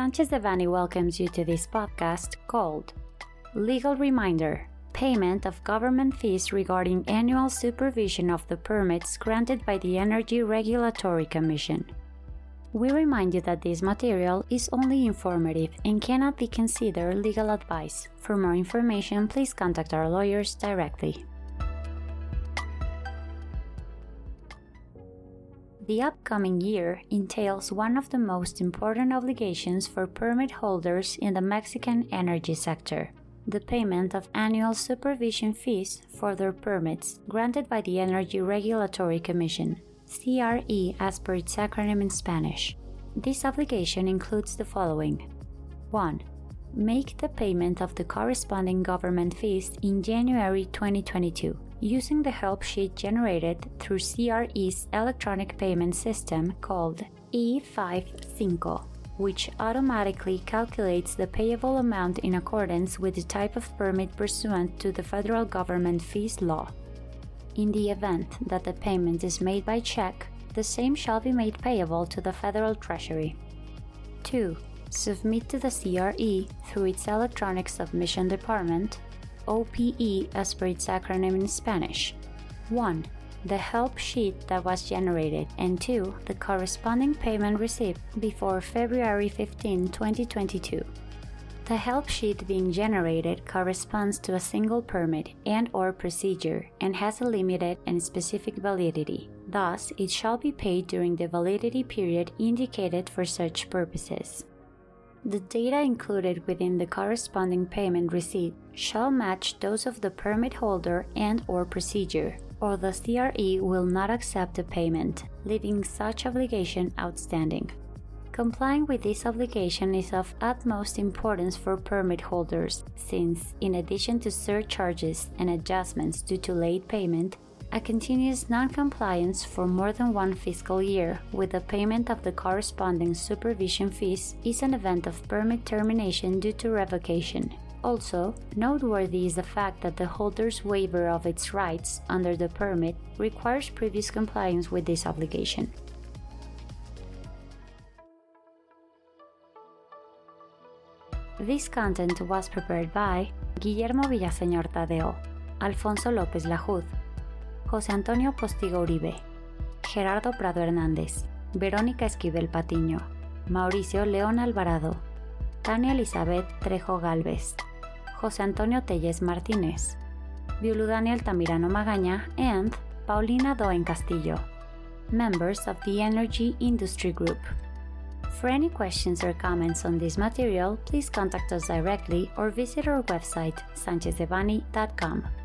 Sanchez Devanny welcomes you to this podcast called Legal Reminder Payment of Government Fees Regarding Annual Supervision of the Permits Granted by the Energy Regulatory Commission. We remind you that this material is only informative and cannot be considered legal advice. For more information, please contact our lawyers directly. The upcoming year entails one of the most important obligations for permit holders in the Mexican energy sector the payment of annual supervision fees for their permits granted by the Energy Regulatory Commission, CRE as per its acronym in Spanish. This obligation includes the following 1. Make the payment of the corresponding government fees in January 2022 using the help sheet generated through CRE's electronic payment system called E55, which automatically calculates the payable amount in accordance with the type of permit pursuant to the federal government fees law. In the event that the payment is made by check, the same shall be made payable to the Federal Treasury. 2. Submit to the CRE through its electronic submission department OPE as per its acronym in Spanish. 1. The help sheet that was generated, and 2. The corresponding payment receipt before February 15, 2022. The help sheet being generated corresponds to a single permit and or procedure and has a limited and specific validity. Thus, it shall be paid during the validity period indicated for such purposes. The data included within the corresponding payment receipt shall match those of the permit holder and or procedure, or the CRE will not accept the payment, leaving such obligation outstanding. Complying with this obligation is of utmost importance for permit holders, since, in addition to surcharges and adjustments due to late payment, a continuous non-compliance for more than one fiscal year with the payment of the corresponding supervision fees is an event of permit termination due to revocation. Also, noteworthy is the fact that the holder's waiver of its rights under the permit requires previous compliance with this obligation. This content was prepared by Guillermo Villaseñor Tadeo, Alfonso López Lajud, José Antonio Postigo Uribe, Gerardo Prado Hernández, Verónica Esquivel Patiño, Mauricio León Alvarado, Tania Elizabeth Trejo Galvez, José Antonio Telles Martínez, Violudani Altamirano Magaña, and Paulina Doen Castillo, members of the Energy Industry Group. For any questions or comments on this material, please contact us directly or visit our website, sanchezdevani.com.